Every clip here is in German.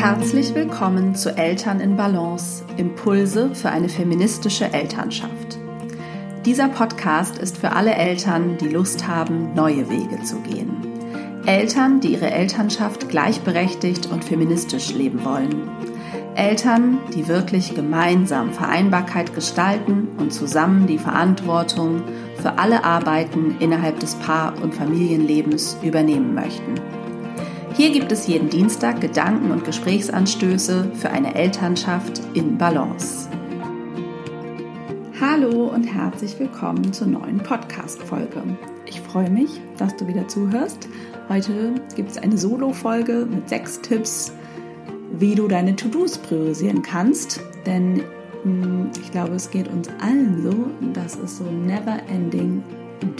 Herzlich willkommen zu Eltern in Balance, Impulse für eine feministische Elternschaft. Dieser Podcast ist für alle Eltern, die Lust haben, neue Wege zu gehen. Eltern, die ihre Elternschaft gleichberechtigt und feministisch leben wollen. Eltern, die wirklich gemeinsam Vereinbarkeit gestalten und zusammen die Verantwortung für alle Arbeiten innerhalb des Paar- und Familienlebens übernehmen möchten. Hier gibt es jeden Dienstag Gedanken und Gesprächsanstöße für eine Elternschaft in Balance. Hallo und herzlich willkommen zur neuen Podcast-Folge. Ich freue mich, dass du wieder zuhörst. Heute gibt es eine Solo-Folge mit sechs Tipps, wie du deine To-Dos priorisieren kannst. Denn hm, ich glaube, es geht uns allen so, dass es so never-ending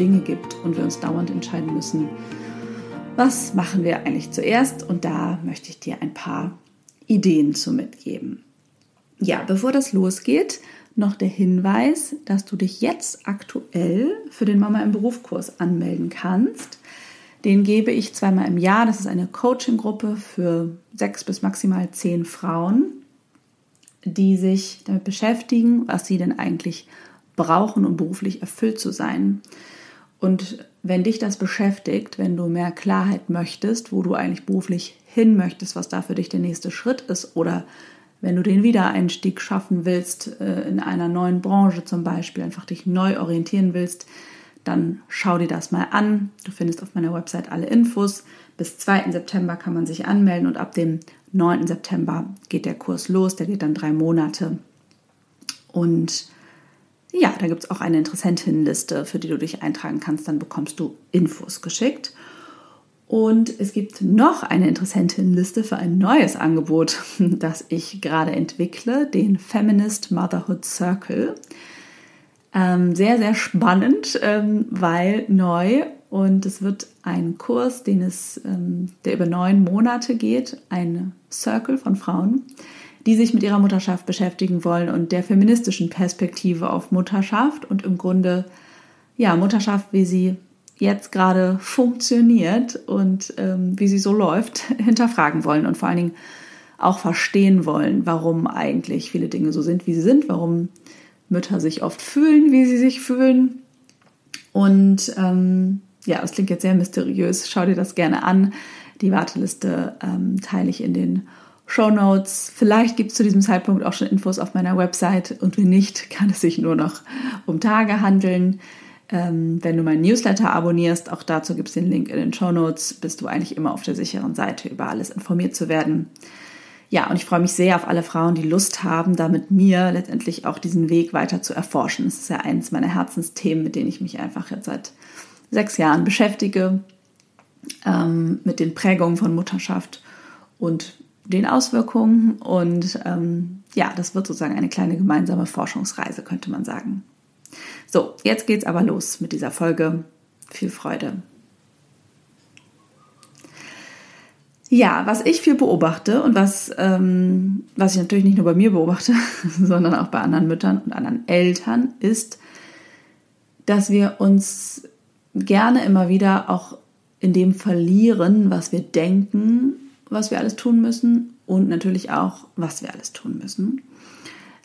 Dinge gibt und wir uns dauernd entscheiden müssen, was machen wir eigentlich zuerst? Und da möchte ich dir ein paar Ideen zu mitgeben. Ja, bevor das losgeht, noch der Hinweis, dass du dich jetzt aktuell für den Mama im Berufskurs anmelden kannst. Den gebe ich zweimal im Jahr. Das ist eine Coaching-Gruppe für sechs bis maximal zehn Frauen, die sich damit beschäftigen, was sie denn eigentlich brauchen, um beruflich erfüllt zu sein. Und wenn dich das beschäftigt, wenn du mehr Klarheit möchtest, wo du eigentlich beruflich hin möchtest, was da für dich der nächste Schritt ist, oder wenn du den Wiedereinstieg schaffen willst äh, in einer neuen Branche zum Beispiel, einfach dich neu orientieren willst, dann schau dir das mal an. Du findest auf meiner Website alle Infos. Bis 2. September kann man sich anmelden und ab dem 9. September geht der Kurs los. Der geht dann drei Monate. Und ja, da gibt es auch eine Interessentinnenliste, für die du dich eintragen kannst. Dann bekommst du Infos geschickt. Und es gibt noch eine Interessentinnenliste für ein neues Angebot, das ich gerade entwickle, den Feminist Motherhood Circle. Ähm, sehr, sehr spannend, ähm, weil neu und es wird ein Kurs, den es, ähm, der über neun Monate geht, ein Circle von Frauen, die sich mit ihrer Mutterschaft beschäftigen wollen und der feministischen Perspektive auf Mutterschaft und im Grunde, ja, Mutterschaft, wie sie jetzt gerade funktioniert und ähm, wie sie so läuft, hinterfragen wollen und vor allen Dingen auch verstehen wollen, warum eigentlich viele Dinge so sind, wie sie sind, warum Mütter sich oft fühlen, wie sie sich fühlen. Und ähm, ja, das klingt jetzt sehr mysteriös. Schau dir das gerne an. Die Warteliste ähm, teile ich in den Show Notes. Vielleicht gibt es zu diesem Zeitpunkt auch schon Infos auf meiner Website und wenn nicht, kann es sich nur noch um Tage handeln. Ähm, wenn du meinen Newsletter abonnierst, auch dazu gibt es den Link in den Show Notes, bist du eigentlich immer auf der sicheren Seite, über alles informiert zu werden. Ja, und ich freue mich sehr auf alle Frauen, die Lust haben, da mit mir letztendlich auch diesen Weg weiter zu erforschen. Das ist ja eines meiner Herzensthemen, mit denen ich mich einfach jetzt seit sechs Jahren beschäftige, ähm, mit den Prägungen von Mutterschaft und den Auswirkungen. Und ähm, ja, das wird sozusagen eine kleine gemeinsame Forschungsreise, könnte man sagen. So, jetzt geht's aber los mit dieser Folge. Viel Freude. Ja, was ich viel beobachte und was, ähm, was ich natürlich nicht nur bei mir beobachte, sondern auch bei anderen Müttern und anderen Eltern, ist, dass wir uns gerne immer wieder auch in dem verlieren, was wir denken, was wir alles tun müssen und natürlich auch, was wir alles tun müssen.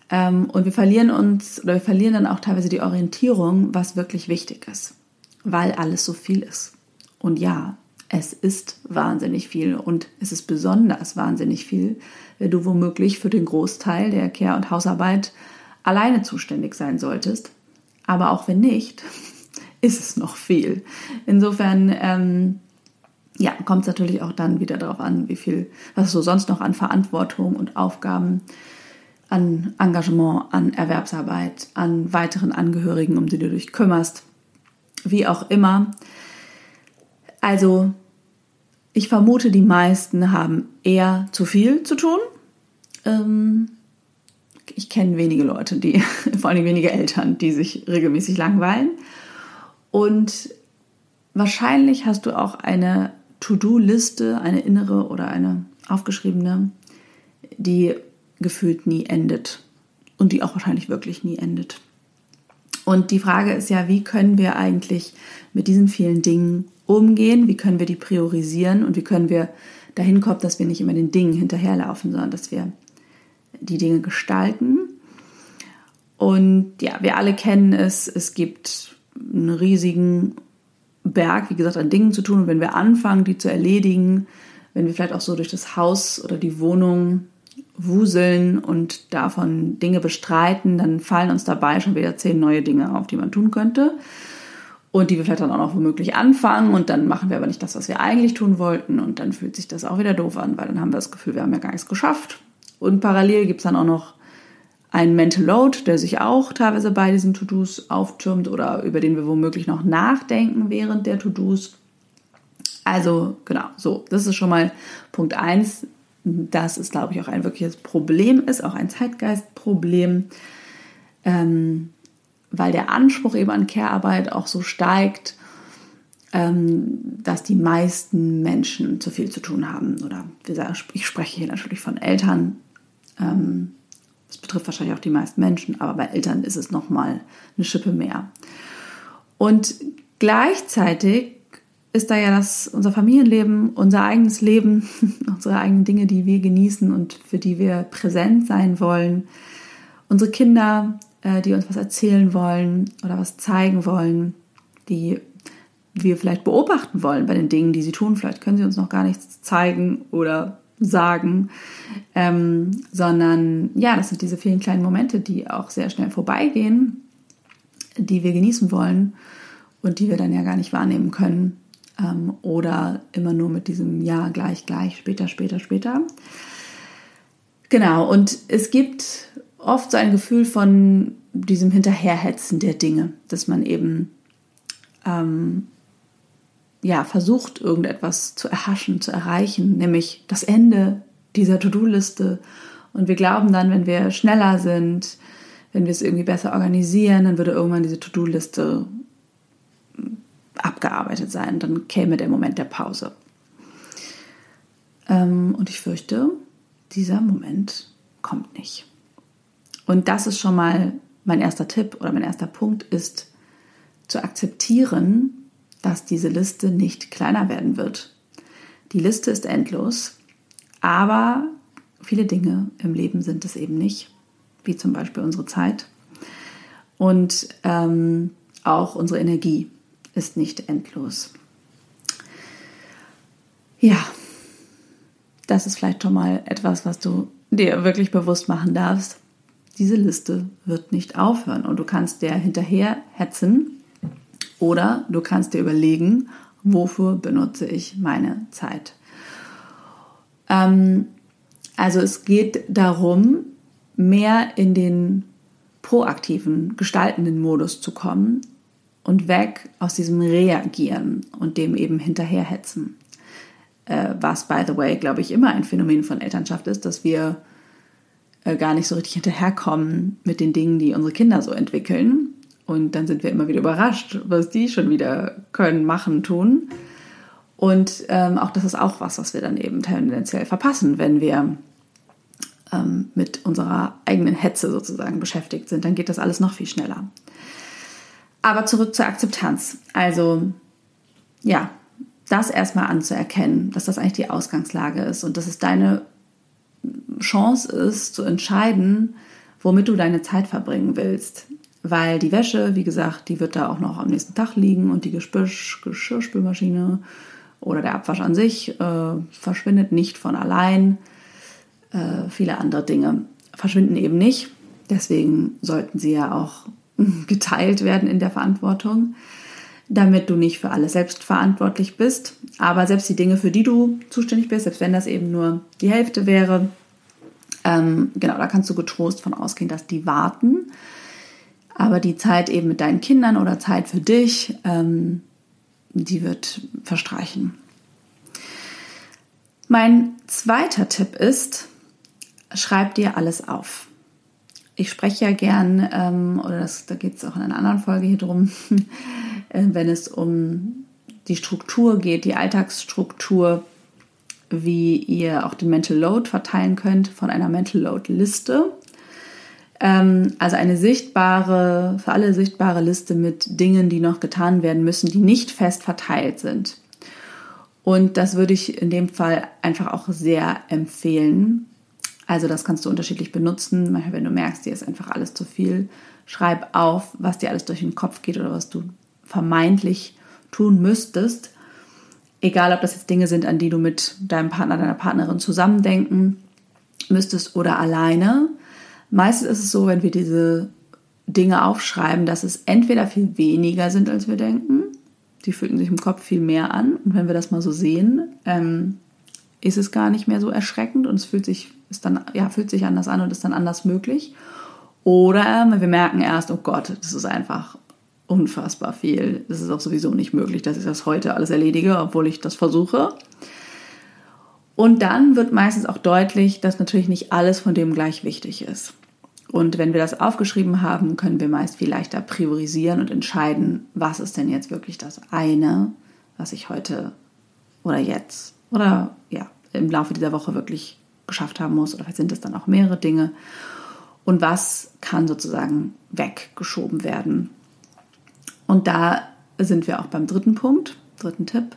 Ähm, und wir verlieren uns oder wir verlieren dann auch teilweise die Orientierung, was wirklich wichtig ist, weil alles so viel ist. Und ja, es ist wahnsinnig viel und es ist besonders wahnsinnig viel, wenn du womöglich für den Großteil der Care- und Hausarbeit alleine zuständig sein solltest. Aber auch wenn nicht, ist es noch viel. Insofern ähm, ja, kommt es natürlich auch dann wieder darauf an, wie viel, was du sonst noch an Verantwortung und Aufgaben, an Engagement, an Erwerbsarbeit, an weiteren Angehörigen, um die du dich kümmerst, wie auch immer. Also, ich vermute, die meisten haben eher zu viel zu tun. Ähm, ich kenne wenige Leute, die, vor allem wenige Eltern, die sich regelmäßig langweilen. Und wahrscheinlich hast du auch eine To-Do-Liste, eine innere oder eine aufgeschriebene, die gefühlt nie endet und die auch wahrscheinlich wirklich nie endet. Und die Frage ist ja, wie können wir eigentlich mit diesen vielen Dingen umgehen? Wie können wir die priorisieren und wie können wir dahin kommt, dass wir nicht immer den Dingen hinterherlaufen, sondern dass wir die Dinge gestalten. Und ja, wir alle kennen es, es gibt einen riesigen Berg, wie gesagt, an Dingen zu tun. Und wenn wir anfangen, die zu erledigen, wenn wir vielleicht auch so durch das Haus oder die Wohnung wuseln und davon Dinge bestreiten, dann fallen uns dabei schon wieder zehn neue Dinge auf, die man tun könnte. Und die wir vielleicht dann auch noch womöglich anfangen und dann machen wir aber nicht das, was wir eigentlich tun wollten und dann fühlt sich das auch wieder doof an, weil dann haben wir das Gefühl, wir haben ja gar nichts geschafft. Und parallel gibt es dann auch noch einen Mental Load, der sich auch teilweise bei diesen To-Dos auftürmt oder über den wir womöglich noch nachdenken während der To-Dos. Also genau, so, das ist schon mal Punkt eins dass es, glaube ich, auch ein wirkliches Problem ist, auch ein Zeitgeistproblem, ähm, weil der Anspruch eben an Care-Arbeit auch so steigt, ähm, dass die meisten Menschen zu viel zu tun haben. Oder ich spreche hier natürlich von Eltern. Ähm, das betrifft wahrscheinlich auch die meisten Menschen, aber bei Eltern ist es nochmal eine Schippe mehr. Und gleichzeitig ist da ja das, unser Familienleben, unser eigenes Leben, unsere eigenen Dinge, die wir genießen und für die wir präsent sein wollen. Unsere Kinder, äh, die uns was erzählen wollen oder was zeigen wollen, die wir vielleicht beobachten wollen bei den Dingen, die sie tun. Vielleicht können sie uns noch gar nichts zeigen oder sagen, ähm, sondern ja, das sind diese vielen kleinen Momente, die auch sehr schnell vorbeigehen, die wir genießen wollen und die wir dann ja gar nicht wahrnehmen können ähm, oder immer nur mit diesem Ja, gleich, gleich, später, später, später. Genau, und es gibt oft so ein Gefühl von diesem Hinterherhetzen der Dinge, dass man eben ähm, ja, versucht, irgendetwas zu erhaschen, zu erreichen, nämlich das Ende dieser To-Do-Liste. Und wir glauben dann, wenn wir schneller sind, wenn wir es irgendwie besser organisieren, dann würde irgendwann diese To-Do-Liste abgearbeitet sein. Dann käme der Moment der Pause. Ähm, und ich fürchte, dieser Moment kommt nicht. Und das ist schon mal mein erster Tipp oder mein erster Punkt ist zu akzeptieren, dass diese Liste nicht kleiner werden wird. Die Liste ist endlos, aber viele Dinge im Leben sind es eben nicht, wie zum Beispiel unsere Zeit und ähm, auch unsere Energie ist nicht endlos. Ja, das ist vielleicht schon mal etwas, was du dir wirklich bewusst machen darfst. Diese Liste wird nicht aufhören und du kannst der hinterher hetzen oder du kannst dir überlegen, wofür benutze ich meine Zeit. Ähm, also es geht darum, mehr in den proaktiven, gestaltenden Modus zu kommen und weg aus diesem Reagieren und dem eben hinterherhetzen. Äh, was, by the way, glaube ich, immer ein Phänomen von Elternschaft ist, dass wir äh, gar nicht so richtig hinterherkommen mit den Dingen, die unsere Kinder so entwickeln. Und dann sind wir immer wieder überrascht, was die schon wieder können, machen, tun. Und ähm, auch das ist auch was, was wir dann eben tendenziell verpassen, wenn wir ähm, mit unserer eigenen Hetze sozusagen beschäftigt sind. Dann geht das alles noch viel schneller. Aber zurück zur Akzeptanz. Also ja, das erstmal anzuerkennen, dass das eigentlich die Ausgangslage ist und dass es deine Chance ist, zu entscheiden, womit du deine Zeit verbringen willst. Weil die Wäsche, wie gesagt, die wird da auch noch am nächsten Tag liegen und die Geschirr Geschirrspülmaschine oder der Abwasch an sich äh, verschwindet nicht von allein. Äh, viele andere Dinge verschwinden eben nicht. Deswegen sollten sie ja auch geteilt werden in der Verantwortung, damit du nicht für alles selbst verantwortlich bist. Aber selbst die Dinge, für die du zuständig bist, selbst wenn das eben nur die Hälfte wäre, ähm, genau, da kannst du getrost von ausgehen, dass die warten. Aber die Zeit eben mit deinen Kindern oder Zeit für dich, ähm, die wird verstreichen. Mein zweiter Tipp ist, schreib dir alles auf ich spreche ja gern, ähm, oder das, da geht es auch in einer anderen Folge hier drum, äh, wenn es um die Struktur geht, die Alltagsstruktur, wie ihr auch den Mental Load verteilen könnt von einer Mental Load Liste. Ähm, also eine sichtbare, für alle sichtbare Liste mit Dingen, die noch getan werden müssen, die nicht fest verteilt sind. Und das würde ich in dem Fall einfach auch sehr empfehlen. Also das kannst du unterschiedlich benutzen. Manchmal, wenn du merkst, dir ist einfach alles zu viel, schreib auf, was dir alles durch den Kopf geht oder was du vermeintlich tun müsstest. Egal, ob das jetzt Dinge sind, an die du mit deinem Partner, deiner Partnerin zusammendenken müsstest oder alleine. Meistens ist es so, wenn wir diese Dinge aufschreiben, dass es entweder viel weniger sind, als wir denken. Die fühlen sich im Kopf viel mehr an. Und wenn wir das mal so sehen, ähm, ist es gar nicht mehr so erschreckend und es fühlt sich, ist dann, ja, fühlt sich anders an und ist dann anders möglich. Oder wir merken erst, oh Gott, das ist einfach unfassbar viel. Es ist auch sowieso nicht möglich, dass ich das heute alles erledige, obwohl ich das versuche. Und dann wird meistens auch deutlich, dass natürlich nicht alles von dem gleich wichtig ist. Und wenn wir das aufgeschrieben haben, können wir meist viel leichter priorisieren und entscheiden, was ist denn jetzt wirklich das eine, was ich heute oder jetzt oder ja, im Laufe dieser Woche wirklich geschafft haben muss. Oder vielleicht sind es dann auch mehrere Dinge. Und was kann sozusagen weggeschoben werden und da sind wir auch beim dritten Punkt, dritten Tipp,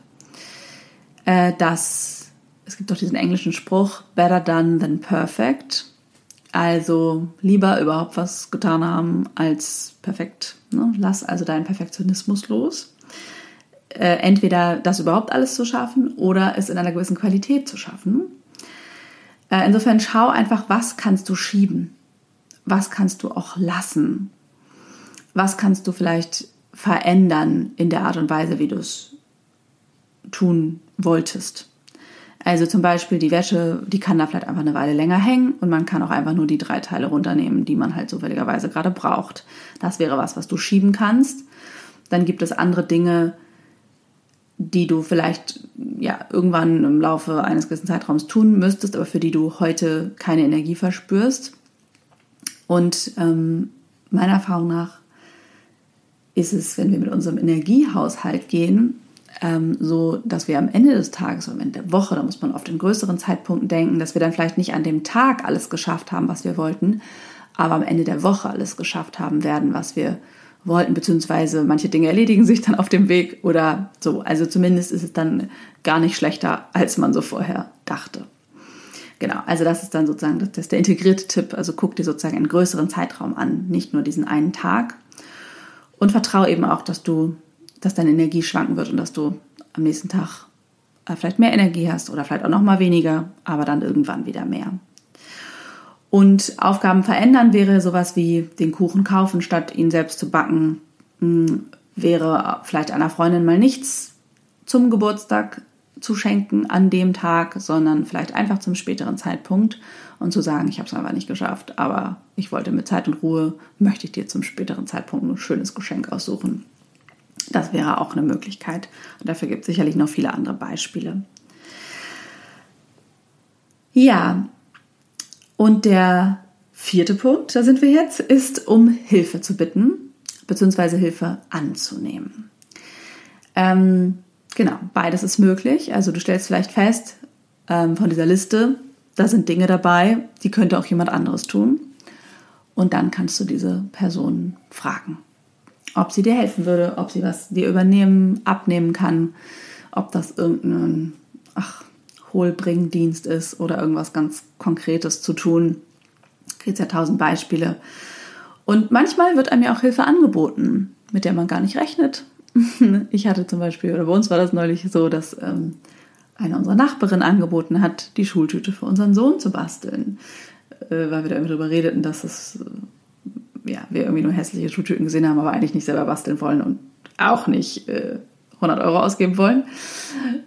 äh, dass es gibt doch diesen englischen Spruch, better done than perfect. Also lieber überhaupt was getan haben als perfekt. Ne? Lass also deinen Perfektionismus los. Äh, entweder das überhaupt alles zu schaffen oder es in einer gewissen Qualität zu schaffen. Äh, insofern schau einfach, was kannst du schieben? Was kannst du auch lassen? Was kannst du vielleicht verändern in der Art und Weise, wie du es tun wolltest. Also zum Beispiel die Wäsche, die kann da vielleicht einfach eine Weile länger hängen und man kann auch einfach nur die drei Teile runternehmen, die man halt zufälligerweise gerade braucht. Das wäre was, was du schieben kannst. Dann gibt es andere Dinge, die du vielleicht ja irgendwann im Laufe eines gewissen Zeitraums tun müsstest, aber für die du heute keine Energie verspürst. Und ähm, meiner Erfahrung nach ist es, wenn wir mit unserem Energiehaushalt gehen, ähm, so, dass wir am Ende des Tages, am Ende der Woche, da muss man oft in größeren Zeitpunkten denken, dass wir dann vielleicht nicht an dem Tag alles geschafft haben, was wir wollten, aber am Ende der Woche alles geschafft haben werden, was wir wollten, beziehungsweise manche Dinge erledigen sich dann auf dem Weg oder so. Also zumindest ist es dann gar nicht schlechter, als man so vorher dachte. Genau, also das ist dann sozusagen das ist der integrierte Tipp. Also guck dir sozusagen einen größeren Zeitraum an, nicht nur diesen einen Tag. Und vertraue eben auch, dass du, dass deine Energie schwanken wird und dass du am nächsten Tag äh, vielleicht mehr Energie hast oder vielleicht auch noch mal weniger, aber dann irgendwann wieder mehr. Und Aufgaben verändern wäre sowas wie den Kuchen kaufen, statt ihn selbst zu backen. Hm, wäre vielleicht einer Freundin mal nichts zum Geburtstag zu schenken an dem Tag, sondern vielleicht einfach zum späteren Zeitpunkt und zu sagen, ich habe es einfach nicht geschafft, aber ich wollte mit Zeit und Ruhe, möchte ich dir zum späteren Zeitpunkt ein schönes Geschenk aussuchen. Das wäre auch eine Möglichkeit. Und dafür gibt es sicherlich noch viele andere Beispiele. Ja, und der vierte Punkt, da sind wir jetzt, ist, um Hilfe zu bitten, beziehungsweise Hilfe anzunehmen. Ähm, genau, beides ist möglich. Also du stellst vielleicht fest ähm, von dieser Liste, da sind Dinge dabei, die könnte auch jemand anderes tun. Und dann kannst du diese Person fragen, ob sie dir helfen würde, ob sie was dir übernehmen, abnehmen kann, ob das irgendein Hohlbringdienst ist oder irgendwas ganz Konkretes zu tun. Gibt ja tausend Beispiele. Und manchmal wird einem ja auch Hilfe angeboten, mit der man gar nicht rechnet. Ich hatte zum Beispiel, oder bei uns war das neulich so, dass ähm, eine unserer Nachbarin angeboten hat, die Schultüte für unseren Sohn zu basteln, äh, weil wir da drüber redeten, dass es, äh, ja, wir irgendwie nur hässliche Schultüten gesehen haben, aber eigentlich nicht selber basteln wollen und auch nicht äh, 100 Euro ausgeben wollen.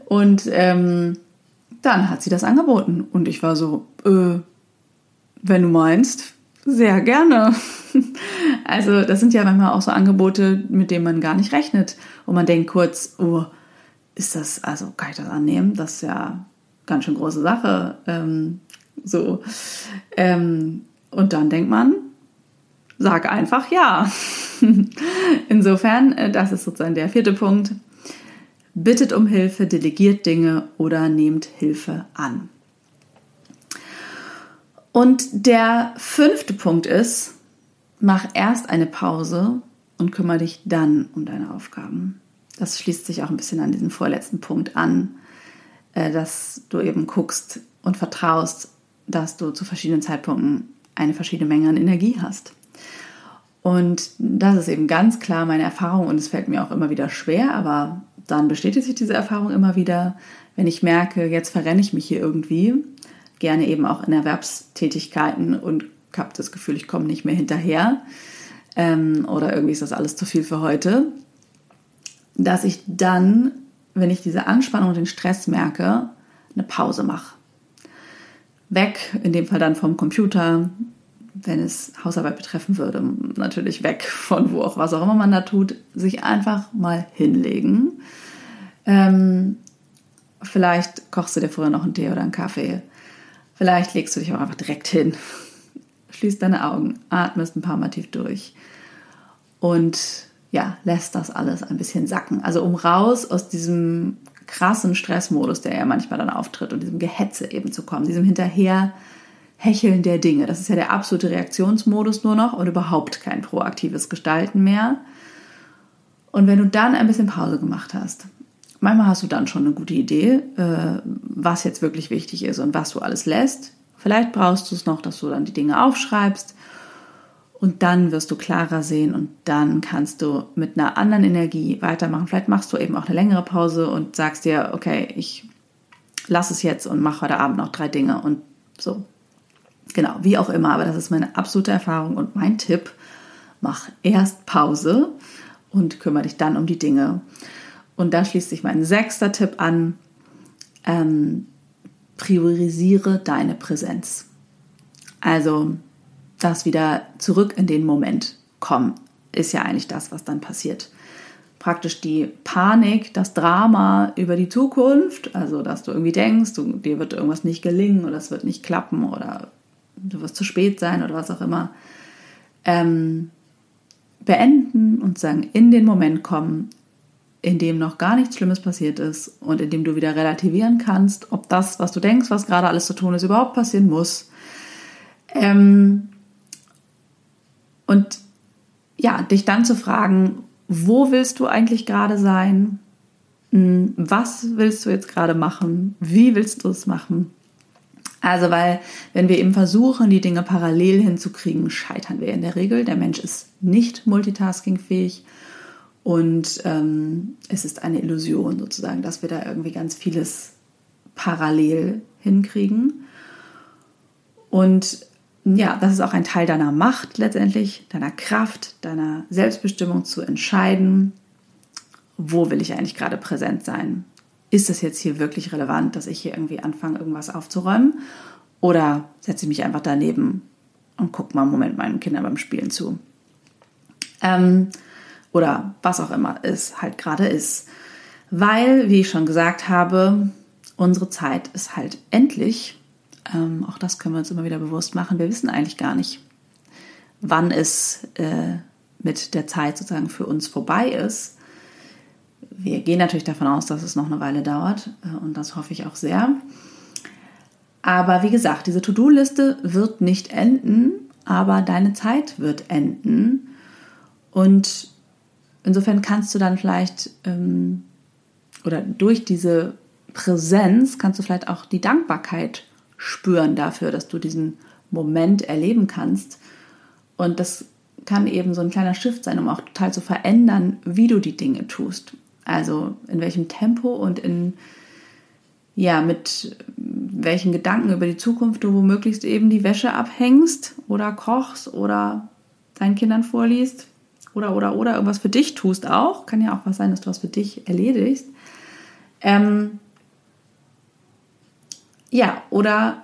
Und ähm, dann hat sie das angeboten und ich war so, äh, wenn du meinst, sehr gerne. also das sind ja manchmal auch so Angebote, mit denen man gar nicht rechnet und man denkt kurz, oh, ist das, also kann ich das annehmen? Das ist ja ganz schön große Sache. Ähm, so. Ähm, und dann denkt man, sag einfach ja. Insofern, äh, das ist sozusagen der vierte Punkt. Bittet um Hilfe, delegiert Dinge oder nehmt Hilfe an. Und der fünfte Punkt ist, mach erst eine Pause und kümmere dich dann um deine Aufgaben das schließt sich auch ein bisschen an diesen vorletzten Punkt an. äh, dass du eben guckst und vertraust, dass du zu verschiedenen Zeitpunkten eine verschiedene Menge an Energie hast. Und das ist eben ganz klar meine Erfahrung und es fällt mir auch immer wieder schwer, aber dann bestätigt sich diese Erfahrung immer wieder, wenn ich merke, jetzt verrenne ich mich hier irgendwie, gerne eben auch in Erwerbstätigkeiten und habe das Gefühl, ich komme nicht mehr hinterher ähm, oder irgendwie ist das alles zu viel für heute, dass ich dann, wenn ich diese Anspannung und den Stress merke, eine Pause mache. Weg, in dem Fall dann vom Computer, wenn es Hausarbeit betreffen würde, natürlich weg von wo auch was auch immer man da tut, sich einfach mal hinlegen. Ähm, vielleicht kochst du dir vorher noch einen Tee oder einen Kaffee. Vielleicht legst du dich auch einfach direkt hin. Schließt deine Augen, atmest ein paar Mal tief durch und ja, lässt das alles ein bisschen sacken. Also um raus aus diesem krassen Stressmodus, der ja manchmal dann auftritt und diesem Gehetze eben zu kommen, diesem hinterher Hecheln der Dinge. Das ist ja der absolute Reaktionsmodus nur noch und überhaupt kein proaktives Gestalten mehr. Und wenn du dann ein bisschen Pause gemacht hast, manchmal hast du dann schon eine gute Idee, äh, was jetzt wirklich wichtig ist und was du alles lässt. Vielleicht brauchst du es noch, dass du dann die Dinge aufschreibst und dann wirst du klarer sehen und dann kannst du mit einer anderen Energie weitermachen. Vielleicht machst du eben auch eine längere Pause und sagst dir, okay, ich lasse es jetzt und mache heute Abend noch drei Dinge und so. Genau, wie auch immer, aber das ist meine absolute Erfahrung und mein Tipp. Mach erst Pause und kümmere dich dann um die Dinge. Und da schließt sich mein sechster Tipp an. Ähm, priorisiere deine Präsenz. Also das wieder zurück in den Moment kommen, ist ja eigentlich das, was dann passiert. Praktisch die Panik, das Drama über die Zukunft, also dass du irgendwie denkst, du, dir wird irgendwas nicht gelingen oder es wird nicht klappen oder du wirst zu spät sein oder was auch immer, ähm, beenden und sagen, in den Moment kommen, in dem noch gar nichts Schlimmes passiert ist und in dem du wieder relativieren kannst, ob das, was du denkst, was gerade alles zu tun ist, überhaupt passieren muss. Ähm, und ja, dich dann zu fragen, wo willst du eigentlich gerade sein? Hm, was willst du jetzt gerade machen? Wie willst du es machen? Also, weil wenn wir eben versuchen, die Dinge parallel hinzukriegen, scheitern wir in der Regel. Der Mensch ist nicht multitaskingfähig und ähm, es ist eine Illusion sozusagen, dass wir da irgendwie ganz vieles parallel hinkriegen. Und ja, das ist auch ein Teil deiner Macht letztendlich, deiner Kraft, deiner Selbstbestimmung zu entscheiden, wo will ich eigentlich gerade präsent sein? Ist es jetzt hier wirklich relevant, dass ich hier irgendwie anfange, irgendwas aufzuräumen? Oder setze ich mich einfach daneben und gucke mal einen Moment meinen Kindern beim Spielen zu? Ähm, oder was auch immer es halt gerade ist. Weil, wie ich schon gesagt habe, unsere Zeit ist halt endlich. Ähm, auch das können wir uns immer wieder bewusst machen. Wir wissen eigentlich gar nicht, wann es äh, mit der Zeit sozusagen für uns vorbei ist wir gehen natürlich davon aus, dass es noch eine Weile dauert äh, und das hoffe ich auch sehr. Aber wie gesagt, diese To-Do-Liste wird nicht enden, aber deine Zeit wird enden. Und insofern kannst du dann vielleicht ähm, oder durch diese Präsenz kannst du vielleicht auch die Dankbarkeit spüren dafür, dass du diesen Moment erleben kannst. Und das kann eben so ein kleiner Shift sein, um auch total zu verändern, wie du die Dinge tust. Also in welchem Tempo und in ja, mit welchen Gedanken über die Zukunft du womöglich eben die Wäsche abhängst oder kochst oder deinen Kindern vorliest oder oder oder irgendwas für dich tust auch. Kann ja auch was sein, dass du was für dich erledigst. Ähm, ja, oder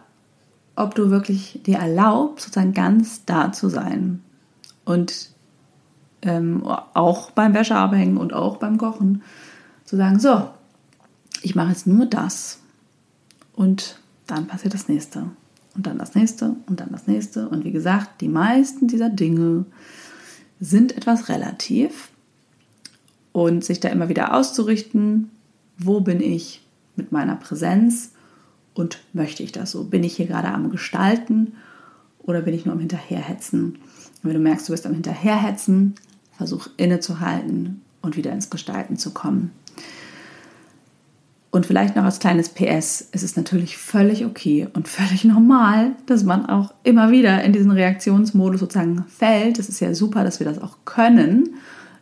ob du wirklich dir erlaubst, sozusagen ganz da zu sein und ähm, auch beim Wäscheabhängen und auch beim Kochen, zu sagen, so, ich mache jetzt nur das und dann passiert das nächste und dann das nächste und dann das nächste. Und wie gesagt, die meisten dieser Dinge sind etwas relativ und sich da immer wieder auszurichten, wo bin ich mit meiner Präsenz und möchte ich das so? Bin ich hier gerade am Gestalten oder bin ich nur am Hinterherhetzen? wenn du merkst, du bist am Hinterherhetzen, Versuch innezuhalten und wieder ins Gestalten zu kommen. Und vielleicht noch als kleines PS, es ist natürlich völlig okay und völlig normal, dass man auch immer wieder in diesen Reaktionsmodus sozusagen fällt. Es ist ja super, dass wir das auch können,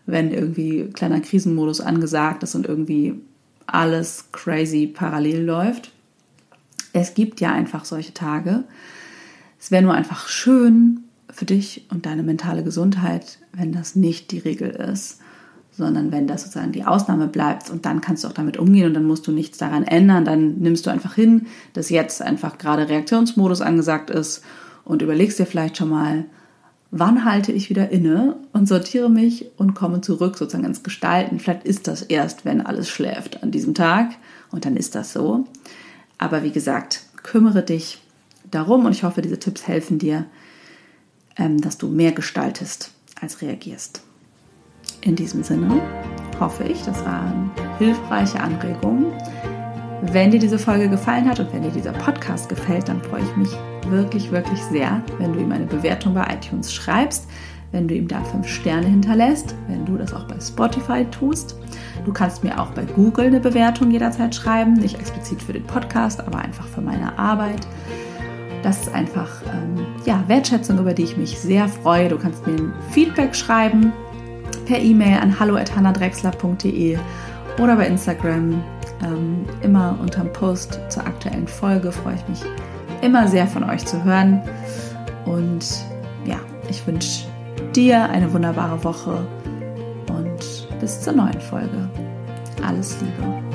wenn irgendwie kleiner Krisenmodus angesagt ist und irgendwie alles crazy parallel läuft. Es gibt ja einfach solche Tage. Es wäre nur einfach schön für dich und deine mentale Gesundheit, wenn das nicht die Regel ist sondern wenn das sozusagen die Ausnahme bleibt und dann kannst du auch damit umgehen und dann musst du nichts daran ändern, dann nimmst du einfach hin, dass jetzt einfach gerade Reaktionsmodus angesagt ist und überlegst dir vielleicht schon mal, wann halte ich wieder inne und sortiere mich und komme zurück sozusagen ins Gestalten. Vielleicht ist das erst, wenn alles schläft an diesem Tag und dann ist das so. Aber wie gesagt, kümmere dich darum und ich hoffe, diese Tipps helfen dir, dass du mehr gestaltest als reagierst. In diesem Sinne hoffe ich, das waren hilfreiche Anregungen. Wenn dir diese Folge gefallen hat und wenn dir dieser Podcast gefällt, dann freue ich mich wirklich, wirklich sehr, wenn du ihm eine Bewertung bei iTunes schreibst, wenn du ihm da fünf Sterne hinterlässt, wenn du das auch bei Spotify tust. Du kannst mir auch bei Google eine Bewertung jederzeit schreiben, nicht explizit für den Podcast, aber einfach für meine Arbeit. Das ist einfach ähm, ja, Wertschätzung, über die ich mich sehr freue. Du kannst mir ein Feedback schreiben per E-Mail an hallo.hannadrexler.de oder bei Instagram. Ähm, immer unterm Post zur aktuellen Folge freue ich mich immer sehr von euch zu hören. Und ja, ich wünsche dir eine wunderbare Woche und bis zur neuen Folge. Alles Liebe.